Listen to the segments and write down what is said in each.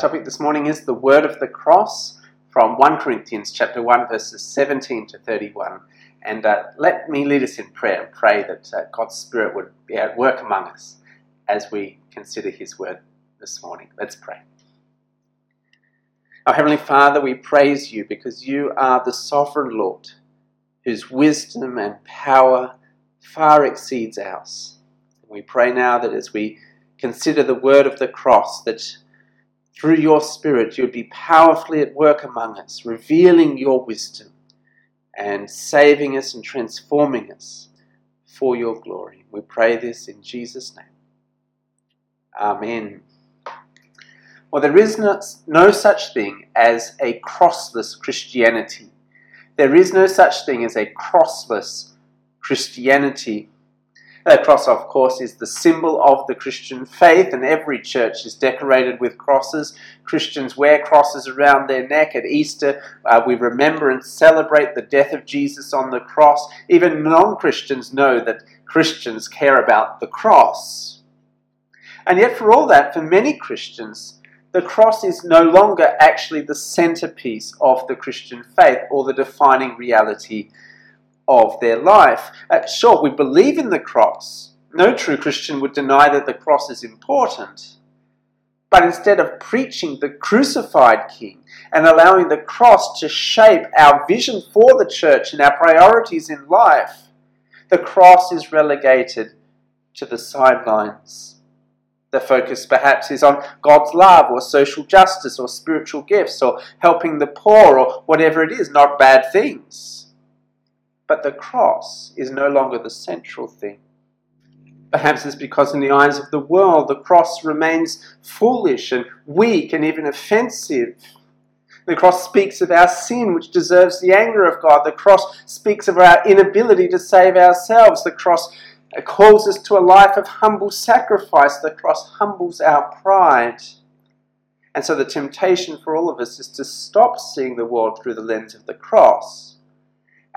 Topic this morning is the word of the cross from 1 Corinthians chapter 1 verses 17 to 31. And uh, let me lead us in prayer and pray that uh, God's Spirit would be at work among us as we consider His word this morning. Let's pray. Our Heavenly Father, we praise you because you are the sovereign Lord whose wisdom and power far exceeds ours. We pray now that as we consider the word of the cross, that through your Spirit, you would be powerfully at work among us, revealing your wisdom and saving us and transforming us for your glory. We pray this in Jesus' name. Amen. Well, there is no, no such thing as a crossless Christianity. There is no such thing as a crossless Christianity. The cross, of course, is the symbol of the Christian faith, and every church is decorated with crosses. Christians wear crosses around their neck. At Easter, uh, we remember and celebrate the death of Jesus on the cross. Even non Christians know that Christians care about the cross. And yet, for all that, for many Christians, the cross is no longer actually the centerpiece of the Christian faith or the defining reality of their life. Uh, sure, we believe in the cross. No true Christian would deny that the cross is important. But instead of preaching the crucified King and allowing the cross to shape our vision for the church and our priorities in life, the cross is relegated to the sidelines. The focus perhaps is on God's love or social justice or spiritual gifts or helping the poor or whatever it is, not bad things. But the cross is no longer the central thing. Perhaps it's because, in the eyes of the world, the cross remains foolish and weak and even offensive. The cross speaks of our sin, which deserves the anger of God. The cross speaks of our inability to save ourselves. The cross calls us to a life of humble sacrifice. The cross humbles our pride. And so the temptation for all of us is to stop seeing the world through the lens of the cross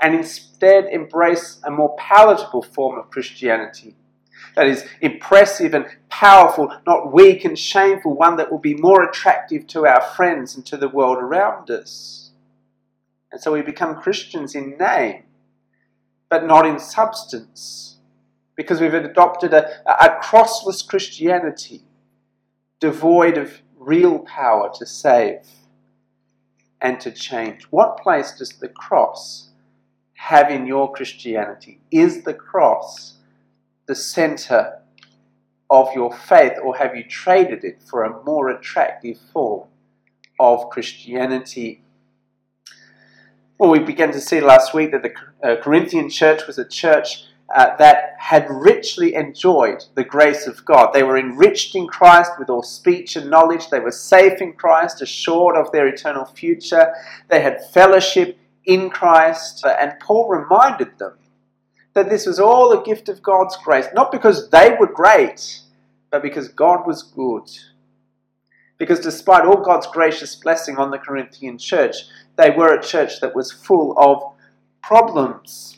and instead embrace a more palatable form of Christianity. That is impressive and powerful, not weak and shameful, one that will be more attractive to our friends and to the world around us. And so we become Christians in name, but not in substance, because we've adopted a, a crossless Christianity, devoid of real power to save and to change. What place does the cross have in your Christianity? Is the cross the center of your faith, or have you traded it for a more attractive form of Christianity? Well, we began to see last week that the uh, Corinthian church was a church uh, that had richly enjoyed the grace of God. They were enriched in Christ with all speech and knowledge. They were safe in Christ, assured of their eternal future. They had fellowship in Christ. And Paul reminded them that this was all a gift of God's grace, not because they were great, but because God was good. Because despite all God's gracious blessing on the Corinthian church, they were a church that was full of problems.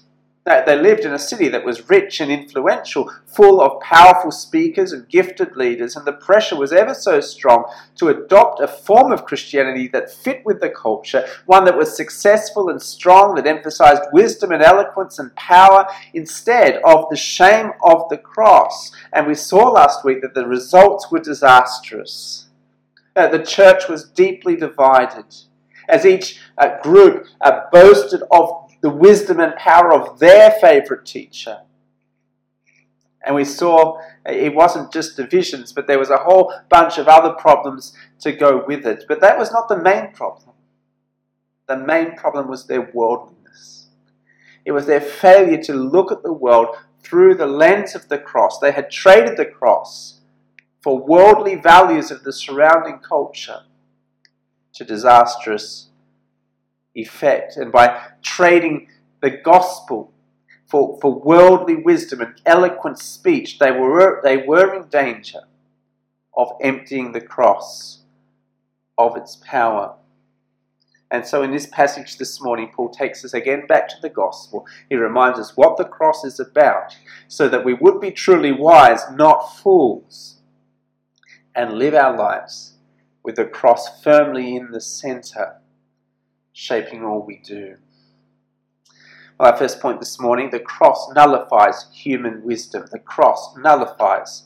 They lived in a city that was rich and influential, full of powerful speakers and gifted leaders, and the pressure was ever so strong to adopt a form of Christianity that fit with the culture, one that was successful and strong, that emphasized wisdom and eloquence and power instead of the shame of the cross. And we saw last week that the results were disastrous. Uh, the church was deeply divided as each uh, group uh, boasted of the wisdom and power of their favorite teacher. And we saw it wasn't just divisions, but there was a whole bunch of other problems to go with it. But that was not the main problem. The main problem was their worldliness. It was their failure to look at the world through the lens of the cross. They had traded the cross for worldly values of the surrounding culture to disastrous effect. And by trading the gospel for, for worldly wisdom and eloquent speech, they were, they were in danger of emptying the cross of its power. And so, in this passage this morning, Paul takes us again back to the gospel. He reminds us what the cross is about, so that we would be truly wise, not fools, and live our lives with the cross firmly in the centre, shaping all we do. Well, our first point this morning the cross nullifies human wisdom. The cross nullifies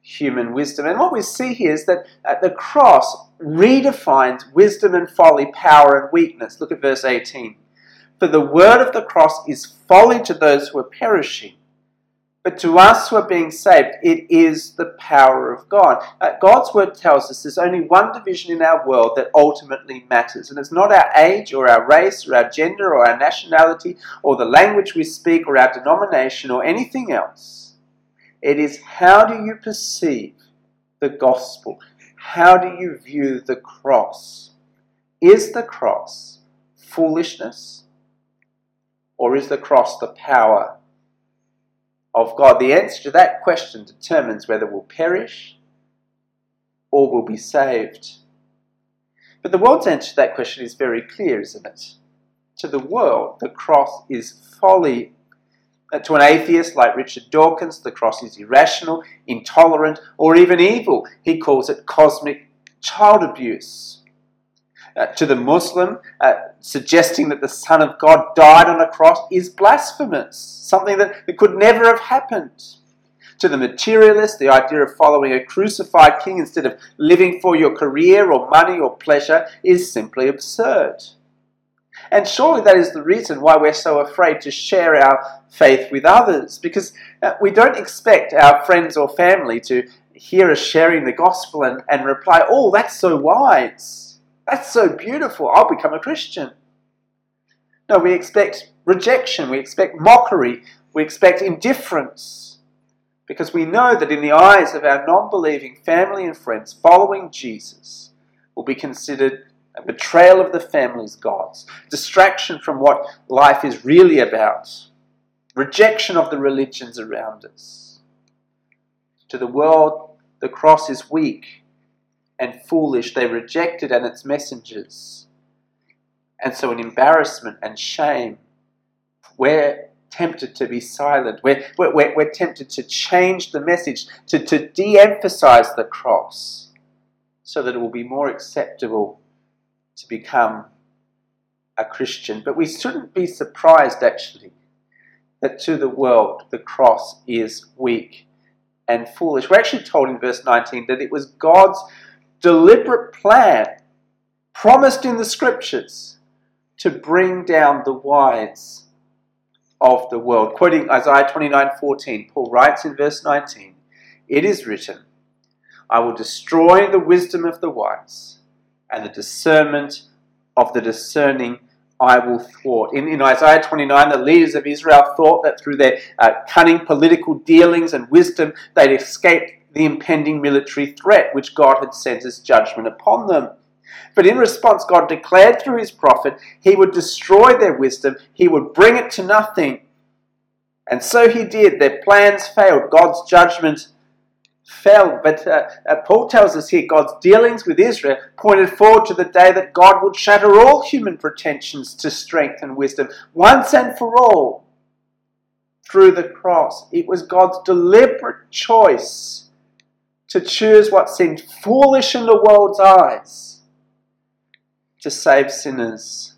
human wisdom. And what we see here is that the cross redefines wisdom and folly, power and weakness. Look at verse 18. For the word of the cross is folly to those who are perishing, but to us who are being saved, it is the power of God. Uh, God's word tells us there's only one division in our world that ultimately matters, and it's not our age or our race or our gender or our nationality or the language we speak or our denomination or anything else. It is how do you perceive the gospel? How do you view the cross? Is the cross foolishness? Or is the cross the power of God? The answer to that question determines whether we'll perish or we'll be saved. But the world's answer to that question is very clear, isn't it? To the world, the cross is folly. Uh, to an atheist like Richard Dawkins, the cross is irrational, intolerant, or even evil. He calls it cosmic child abuse. Uh, to the Muslim, uh, suggesting that the Son of God died on a cross is blasphemous, something that, that could never have happened. To the materialist, the idea of following a crucified king instead of living for your career or money or pleasure is simply absurd. And surely that is the reason why we're so afraid to share our faith with others, because uh, we don't expect our friends or family to hear us sharing the gospel and, and reply, Oh, that's so wise. That's so beautiful. I'll become a Christian. No, we expect rejection, we expect mockery, we expect indifference. Because we know that in the eyes of our non believing family and friends, following Jesus will be considered a betrayal of the family's gods, distraction from what life is really about, rejection of the religions around us. To the world, the cross is weak and foolish. They reject it and its messengers. And so, in embarrassment and shame, we're tempted to be silent. We're, we're, we're tempted to change the message, to, to de emphasize the cross, so that it will be more acceptable to become a Christian. But we shouldn't be surprised, actually, that to the world the cross is weak and foolish. We're actually told in verse 19 that it was God's deliberate plan, promised in the scriptures, to bring down the wise of the world. Quoting Isaiah 29:14, Paul writes in verse 19, "It is written, I will destroy the wisdom of the wise, and the discernment of the discerning I will thwart. In, in Isaiah 29, the leaders of Israel thought that through their uh, cunning political dealings and wisdom, they'd escaped the impending military threat which God had sent as judgment upon them. But in response, God declared through his prophet he would destroy their wisdom, he would bring it to nothing. And so he did. Their plans failed. God's judgment fell. But uh, uh, Paul tells us here God's dealings with Israel pointed forward to the day that God would shatter all human pretensions to strength and wisdom once and for all through the cross. It was God's deliberate choice to choose what seemed foolish in the world's eyes to save sinners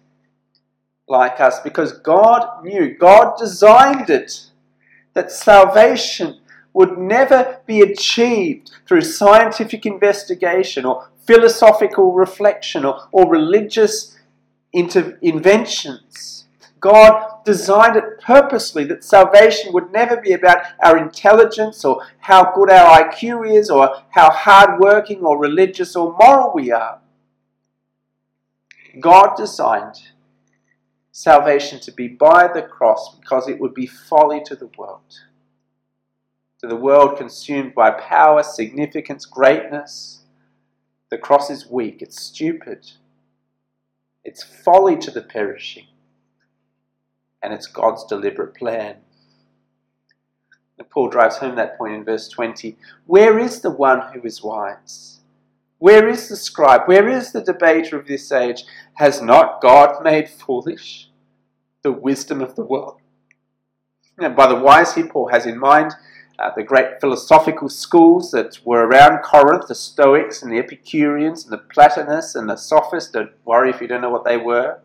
like us because God knew, God designed it that salvation would never be achieved through scientific investigation or philosophical reflection or, or religious inventions. God designed it purposely that salvation would never be about our intelligence or how good our IQ is or how hardworking or religious or moral we are. God designed salvation to be by the cross because it would be folly to the world to the world consumed by power, significance, greatness. The cross is weak, it's stupid, it's folly to the perishing, and it's God's deliberate plan. And Paul drives home that point in verse 20. Where is the one who is wise? Where is the scribe? Where is the debater of this age? Has not God made foolish the wisdom of the world? And by the wise, he Paul has in mind uh, the great philosophical schools that were around Corinth, the Stoics and the Epicureans and the Platonists and the Sophists. Don't worry if you don't know what they were.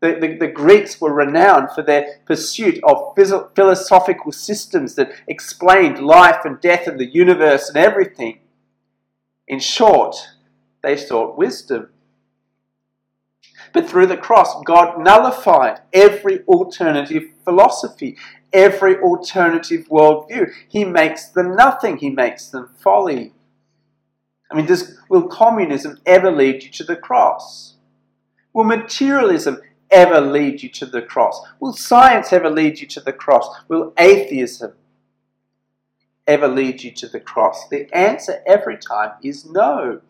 The, the, the, Greeks were renowned for their pursuit of philosophical systems that explained life and death and the universe and everything. In short, they sought wisdom. But through the cross, God nullified every alternative philosophy, every alternative worldview. He makes them nothing, He makes them folly. I mean, does, will communism ever lead you to the cross? Will materialism ever lead you to the cross? Will science ever lead you to the cross? Will atheism ever lead you to the cross? The answer every time is no.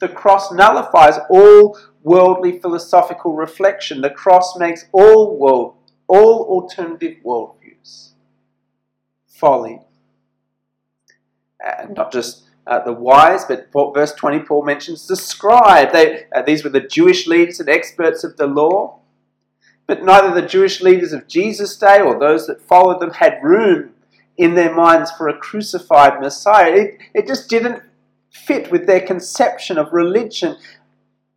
The cross nullifies all worldly philosophical reflection. The cross makes all world, all alternative worldviews folly. And not just uh, the wise, but verse 20, Paul mentions the scribe. They, uh, these were the Jewish leaders and experts of the law. But neither the Jewish leaders of Jesus' day or those that followed them had room in their minds for a crucified Messiah. It, it just didn't fit with their conception of religion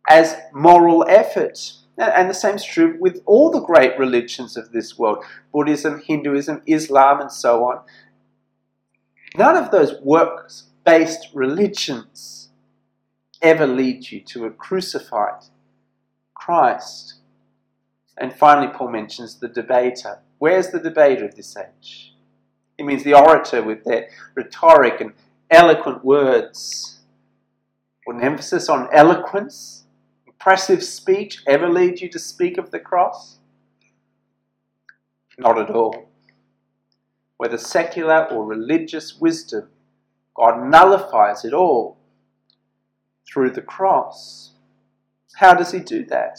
as moral effort. And the same is true with all the great religions of this world Buddhism, Hinduism, Islam, and so on. None of those works based religions ever lead you to a crucified Christ. And finally, Paul mentions the debater. Where's the debater of this age? It means the orator with their rhetoric and eloquent words. Would an emphasis on eloquence, impressive speech ever lead you to speak of the cross? Not at all. Whether secular or religious wisdom God nullifies it all through the cross. How does he do that?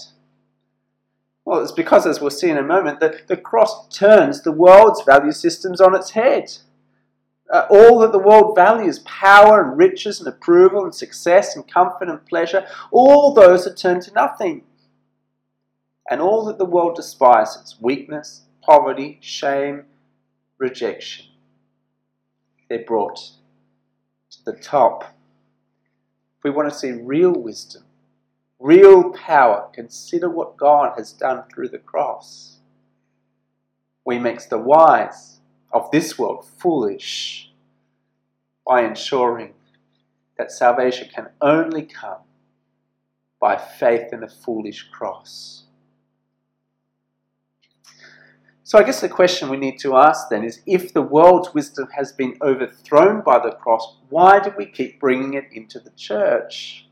Well, it's because, as we'll see in a moment, that the cross turns the world's value systems on its head. Uh, all that the world values power and riches and approval and success and comfort and pleasure all those are turned to nothing. And all that the world despises weakness, poverty, shame, rejection they're brought the top. If we want to see real wisdom, real power, consider what God has done through the cross. We makes the wise of this world foolish by ensuring that salvation can only come by faith in the foolish cross. So I guess the question we need to ask then is if the world's wisdom has been overthrown by the cross, why do we keep bringing it into the church?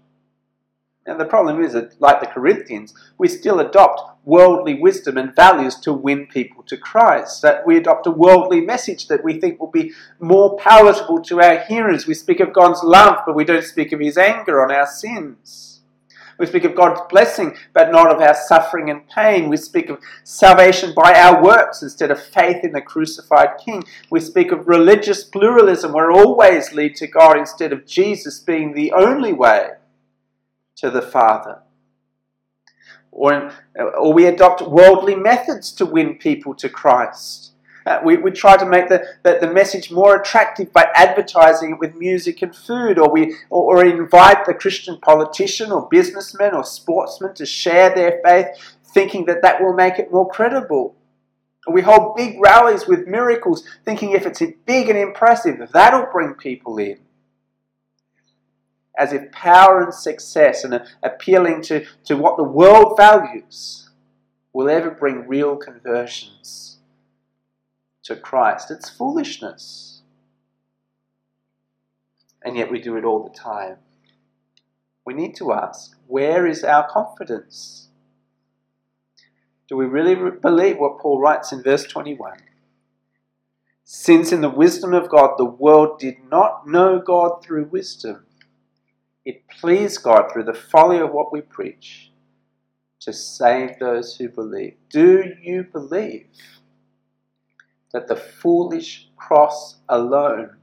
And the problem is that, like the Corinthians, we still adopt worldly wisdom and values to win people to Christ. That we adopt a worldly message that we think will be more palatable to our hearers. We speak of God's love, but we don't speak of his anger on our sins. We speak of God's blessing, but not of our suffering and pain. We speak of salvation by our works instead of faith in the crucified King. We speak of religious pluralism where all ways lead to God instead of Jesus being the only way to the Father. Or, or we adopt worldly methods to win people to Christ. Uh, we, we try to make the, the, the, message more attractive by advertising it with music and food, or we or, or invite the Christian politician or businessman or sportsman to share their faith, thinking that that will make it more credible. We hold big rallies with miracles, thinking if it's big and impressive, that'll bring people in. As if power and success and appealing to, to what the world values will ever bring real conversions to Christ. It's foolishness. And yet we do it all the time. We need to ask where is our confidence? Do we really believe what Paul writes in verse 21? Since in the wisdom of God the world did not know God through wisdom, it pleased God through the folly of what we preach to save those who believe. Do you believe? That the foolish cross alone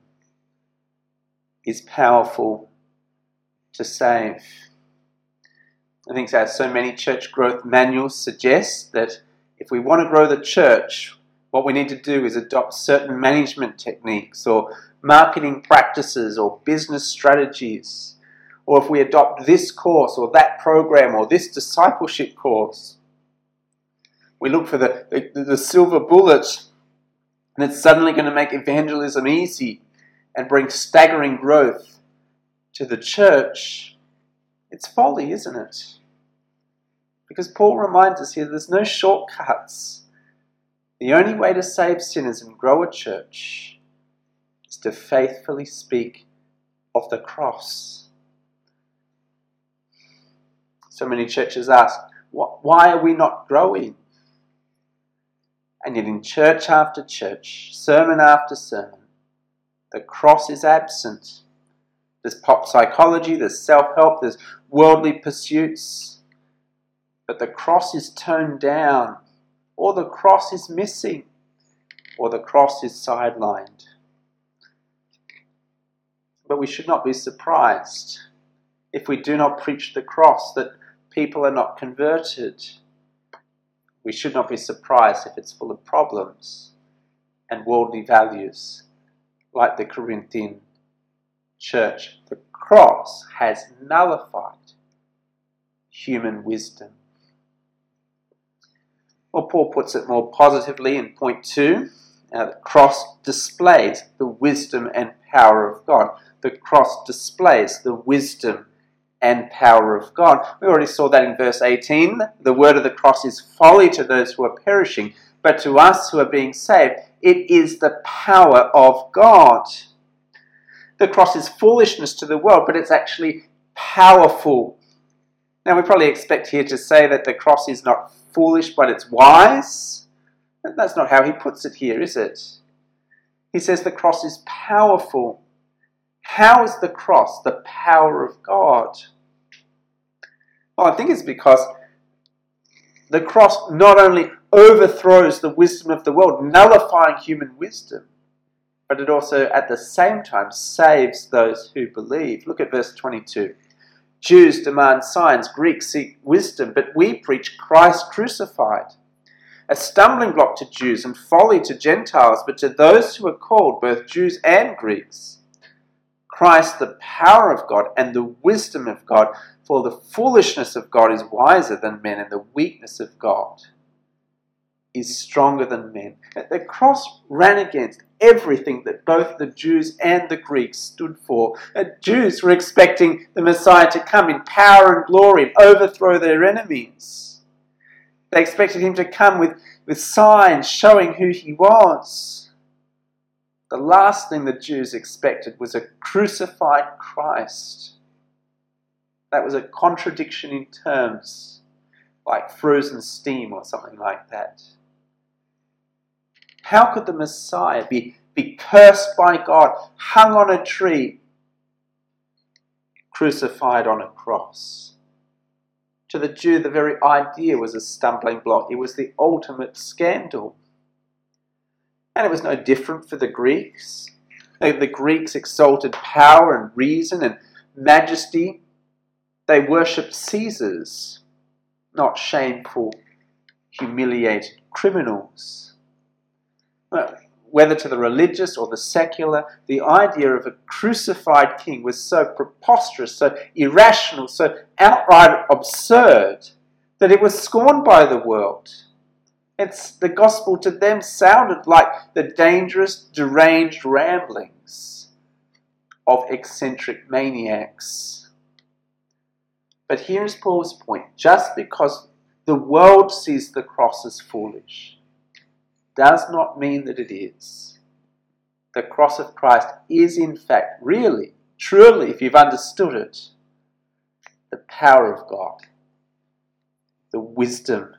is powerful to save. I think as so many church growth manuals suggest that if we want to grow the church, what we need to do is adopt certain management techniques or marketing practices or business strategies. Or if we adopt this course or that program or this discipleship course, we look for the, the, the silver bullet and it's suddenly going to make evangelism easy and bring staggering growth to the church. It's folly, isn't it? Because Paul reminds us here there's no shortcuts. The only way to save sinners and grow a church is to faithfully speak of the cross. So many churches ask, why are we not growing? And yet, in church after church, sermon after sermon, the cross is absent. There's pop psychology, there's self help, there's worldly pursuits. But the cross is toned down or the cross is missing, or the cross is sidelined. But we should not be surprised if we do not preach the cross that people are not converted. We should not be surprised if it's full of problems and worldly values, like the Corinthian church. The cross has nullified human wisdom. Or Paul puts it more positively in point two. Uh, the cross displays the wisdom and power of God. The cross displays the wisdom and power of God. We already saw that in verse 18. The word of the cross is folly to those who are perishing, but to us who are being saved, it is the power of God. The cross is foolishness to the world, but it's actually powerful. Now, we probably expect here to say that the cross is not foolish, but it's wise. That's not how he puts it here, is it? He says the cross is powerful. How is the cross the power of God? Well, I think it's because the cross not only overthrows the wisdom of the world, nullifying human wisdom, but it also at the same time saves those who believe. Look at verse 22. Jews demand signs, Greeks seek wisdom, but we preach Christ crucified. A stumbling block to Jews and folly to Gentiles, but to those who are called, both Jews and Greeks, Christ, the power of God and the wisdom of God, for the foolishness of God is wiser than men, and the weakness of God is stronger than men. The cross ran against everything that both the Jews and the Greeks stood for. The Jews were expecting the Messiah to come in power and glory and overthrow their enemies. They expected him to come with, with signs showing who he was. The last thing the Jews expected was a crucified Christ. That was a contradiction in terms, like frozen steam or something like that. How could the Messiah be, be cursed by God, hung on a tree, crucified on a cross? To the Jew, the very idea was a stumbling block. It was the ultimate scandal. And it was no different for the Greeks. The Greeks exalted power and reason and majesty. They worshipped Caesars, not shameful, humiliated criminals whether to the religious or the secular, the idea of a crucified king was so preposterous, so irrational, so outright absurd that it was scorned by the world. It's the gospel to them sounded like the dangerous, deranged ramblings of eccentric maniacs. But here's Paul's point just because the world sees the cross as foolish, does not mean that it is. The cross of Christ is, in fact, really, truly, if you've understood it, the power of God, the wisdom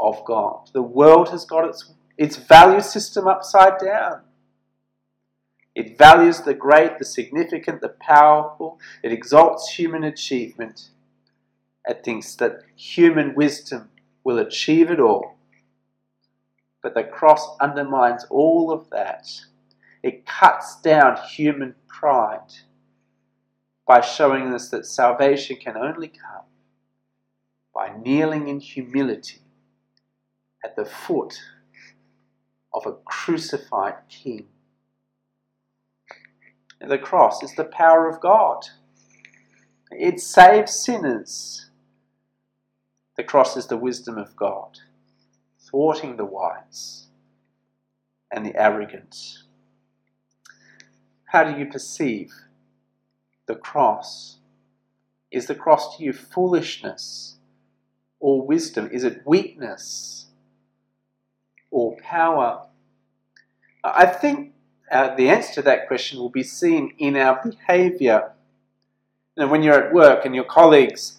of God. The world has got its, its value system upside down. It values the great, the significant, the powerful. It exalts human achievement. It thinks that human wisdom will achieve it all. But the cross undermines all of that. It cuts down human pride by showing us that salvation can only come by kneeling in humility at the foot of a crucified king. The cross is the power of God. It saves sinners. The cross is the wisdom of God, thwarting the wise and the arrogant. How do you perceive the cross? Is the cross to you foolishness or wisdom? Is it weakness or power? I think uh, the answer to that question will be seen in our behavior. Know, when you're at work and your colleagues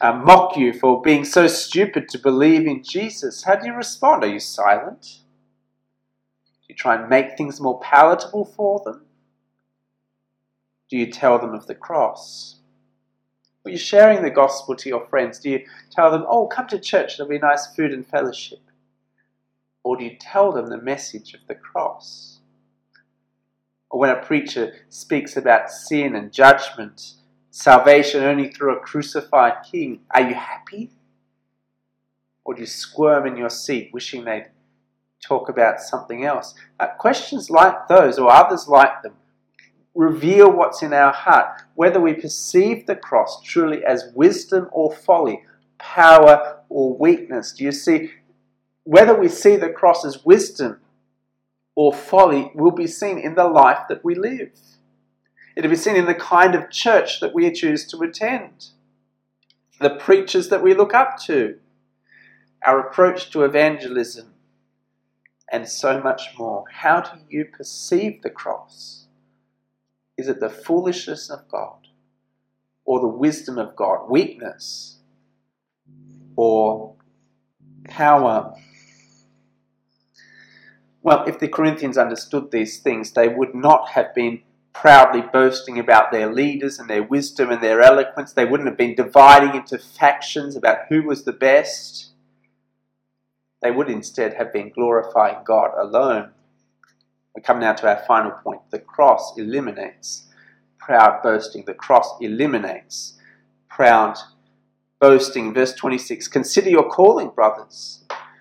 uh, mock you for being so stupid to believe in Jesus, how do you respond? Are you silent? Do you try and make things more palatable for them? Do you tell them of the cross? Are you sharing the gospel to your friends? Do you tell them, oh, come to church, there'll be nice food and fellowship? Or do you tell them the message of the cross? Or when a preacher speaks about sin and judgment, salvation only through a crucified king, are you happy? Or do you squirm in your seat wishing they'd talk about something else? Uh, questions like those, or others like them, reveal what's in our heart, whether we perceive the cross truly as wisdom or folly, power or weakness. Do you see? Whether we see the cross as wisdom or folly will be seen in the life that we live. It'll be seen in the kind of church that we choose to attend, the preachers that we look up to, our approach to evangelism, and so much more. How do you perceive the cross? Is it the foolishness of God or the wisdom of God? Weakness or power? Well, if the Corinthians understood these things, they would not have been proudly boasting about their leaders and their wisdom and their eloquence. They wouldn't have been dividing into factions about who was the best. They would instead have been glorifying God alone. We come now to our final point. The cross eliminates proud boasting. The cross eliminates proud boasting. Verse 26 Consider your calling, brothers.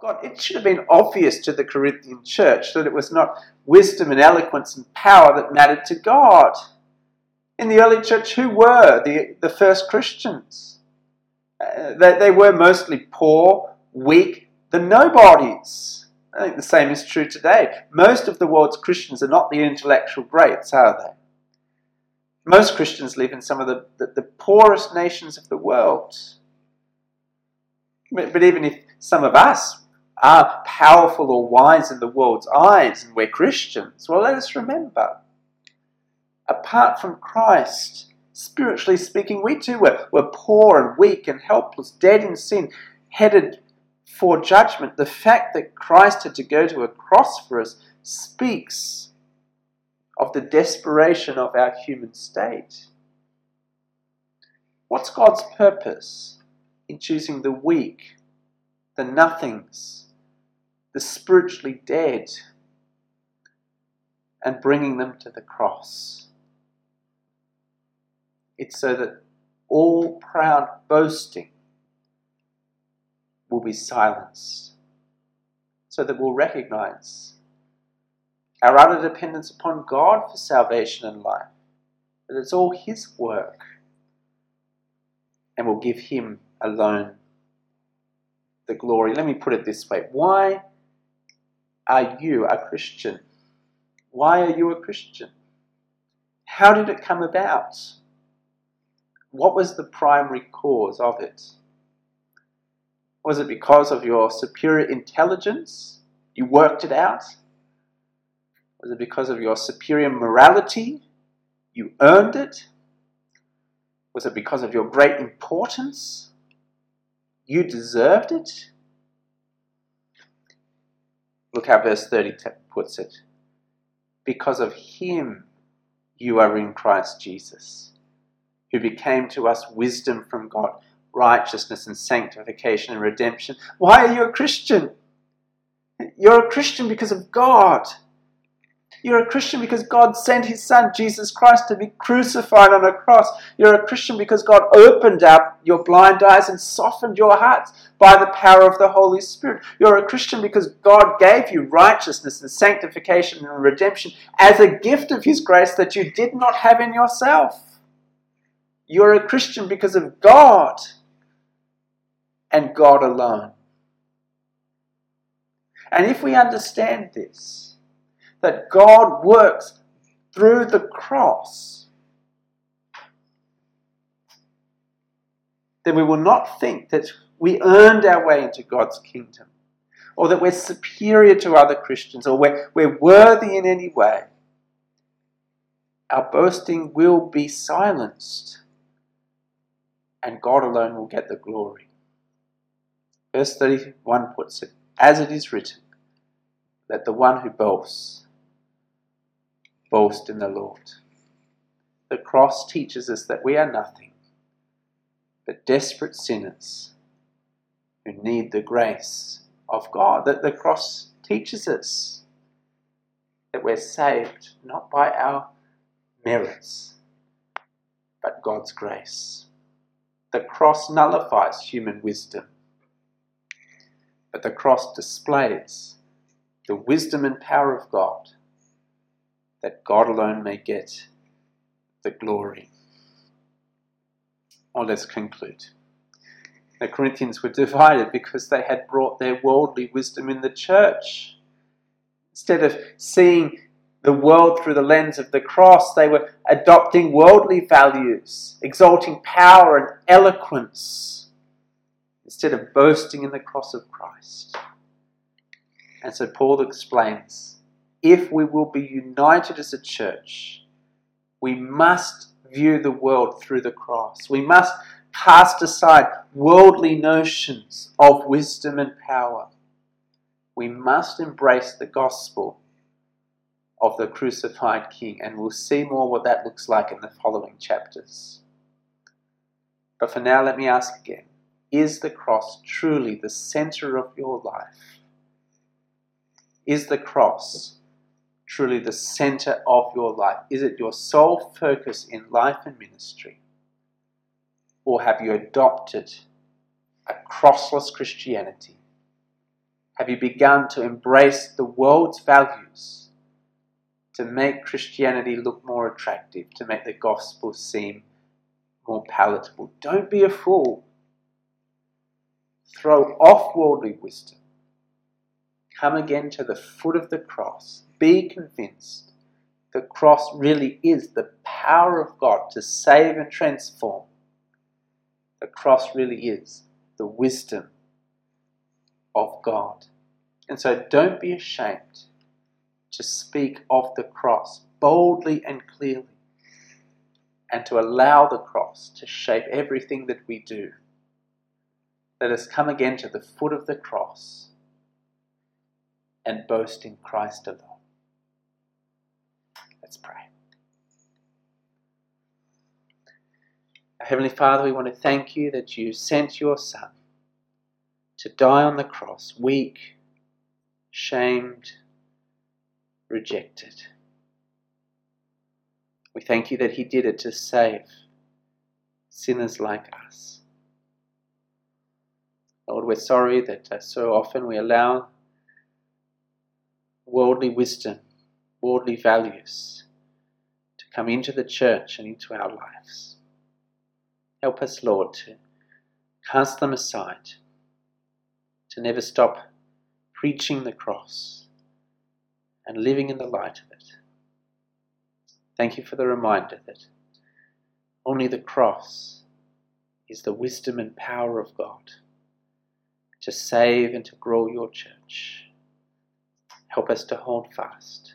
God. It should have been obvious to the Corinthian church that it was not wisdom and eloquence and power that mattered to God. In the early church, who were the, the first Christians? Uh, they, they were mostly poor, weak, the nobodies. I think the same is true today. Most of the world's Christians are not the intellectual greats, are they? Most Christians live in some of the, the, the poorest nations of the world. But, but even if some of us are powerful or wise in the world's eyes and we're Christians, well, let us remember, apart from Christ, spiritually speaking, we too were, were poor and weak and helpless, dead in sin, headed for judgment. The fact that Christ had to go to a cross for us speaks of the desperation of our human state. What's God's purpose in choosing the weak, the nothings, the spiritually dead, and bringing them to the cross. It's so that all proud boasting will be silenced, so that we'll recognize our utter dependence upon God for salvation and life, that it's all His work, and we'll give Him alone the glory. Let me put it this way why are you a Christian? Why are you a Christian? How did it come about? What was the primary cause of it? Was it because of your superior intelligence? You worked it out? Was it because of your superior morality? You earned it? Was it because of your great importance? You deserved it? Look how verse 30 puts it. Because of him you are in Christ Jesus, who became to us wisdom from God, righteousness and sanctification and redemption. Why are you a Christian? You're a Christian because of God. You're a Christian because God sent His Son, Jesus Christ, to be crucified on a cross. You're a Christian because God opened up your blind eyes and softened your hearts by the power of the Holy Spirit. You're a Christian because God gave you righteousness and sanctification and redemption as a gift of His grace that you did not have in yourself. You're a Christian because of God and God alone. And if we understand this, that God works through the cross, then we will not think that we earned our way into God's kingdom or that we're superior to other Christians or we're, we're worthy in any way. Our boasting will be silenced and God alone will get the glory. Verse 31 puts it, as it is written, that the one who boasts boast in the Lord. The cross teaches us that we are nothing but desperate sinners who need the grace of God. That the cross teaches us that we're saved not by our merits, but God's grace. The cross nullifies human wisdom, but the cross displays the wisdom and power of God that God alone may get the glory. Well, let's conclude. The Corinthians were divided because they had brought their worldly wisdom in the church. Instead of seeing the world through the lens of the cross, they were adopting worldly values, exalting power and eloquence, instead of boasting in the cross of Christ. And so Paul explains if we will be united as a church, we must view the world through the cross. We must cast aside worldly notions of wisdom and power. We must embrace the gospel of the crucified King, and we'll see more what that looks like in the following chapters. But for now, let me ask again Is the cross truly the center of your life? Is the cross truly the center of your life? Is it your sole focus in life and ministry? Or have you adopted a crossless Christianity? Have you begun to embrace the world's values to make Christianity look more attractive, to make the gospel seem more palatable? Don't be a fool. Throw off worldly wisdom. Come again to the foot of the cross be mm-hmm. convinced the cross really is the power of God to save and transform. The cross really is the wisdom of God. And so don't be ashamed to speak of the cross boldly and clearly and to allow the cross to shape everything that we do. Let us come again to the foot of the cross and boast in Christ alone. Let's pray. Heavenly Father, we want to thank you that you sent your Son to die on the cross, weak, shamed, rejected. We thank you that he did it to save sinners like us. Lord, we're sorry that uh, so often we allow worldly wisdom worldly values to come into the church and into our lives. Help us, Lord, to cast them aside, to never stop preaching the cross and living in the light of it. Thank you for the reminder that only the cross is the wisdom and power of God to save and to grow your church. Help us to hold fast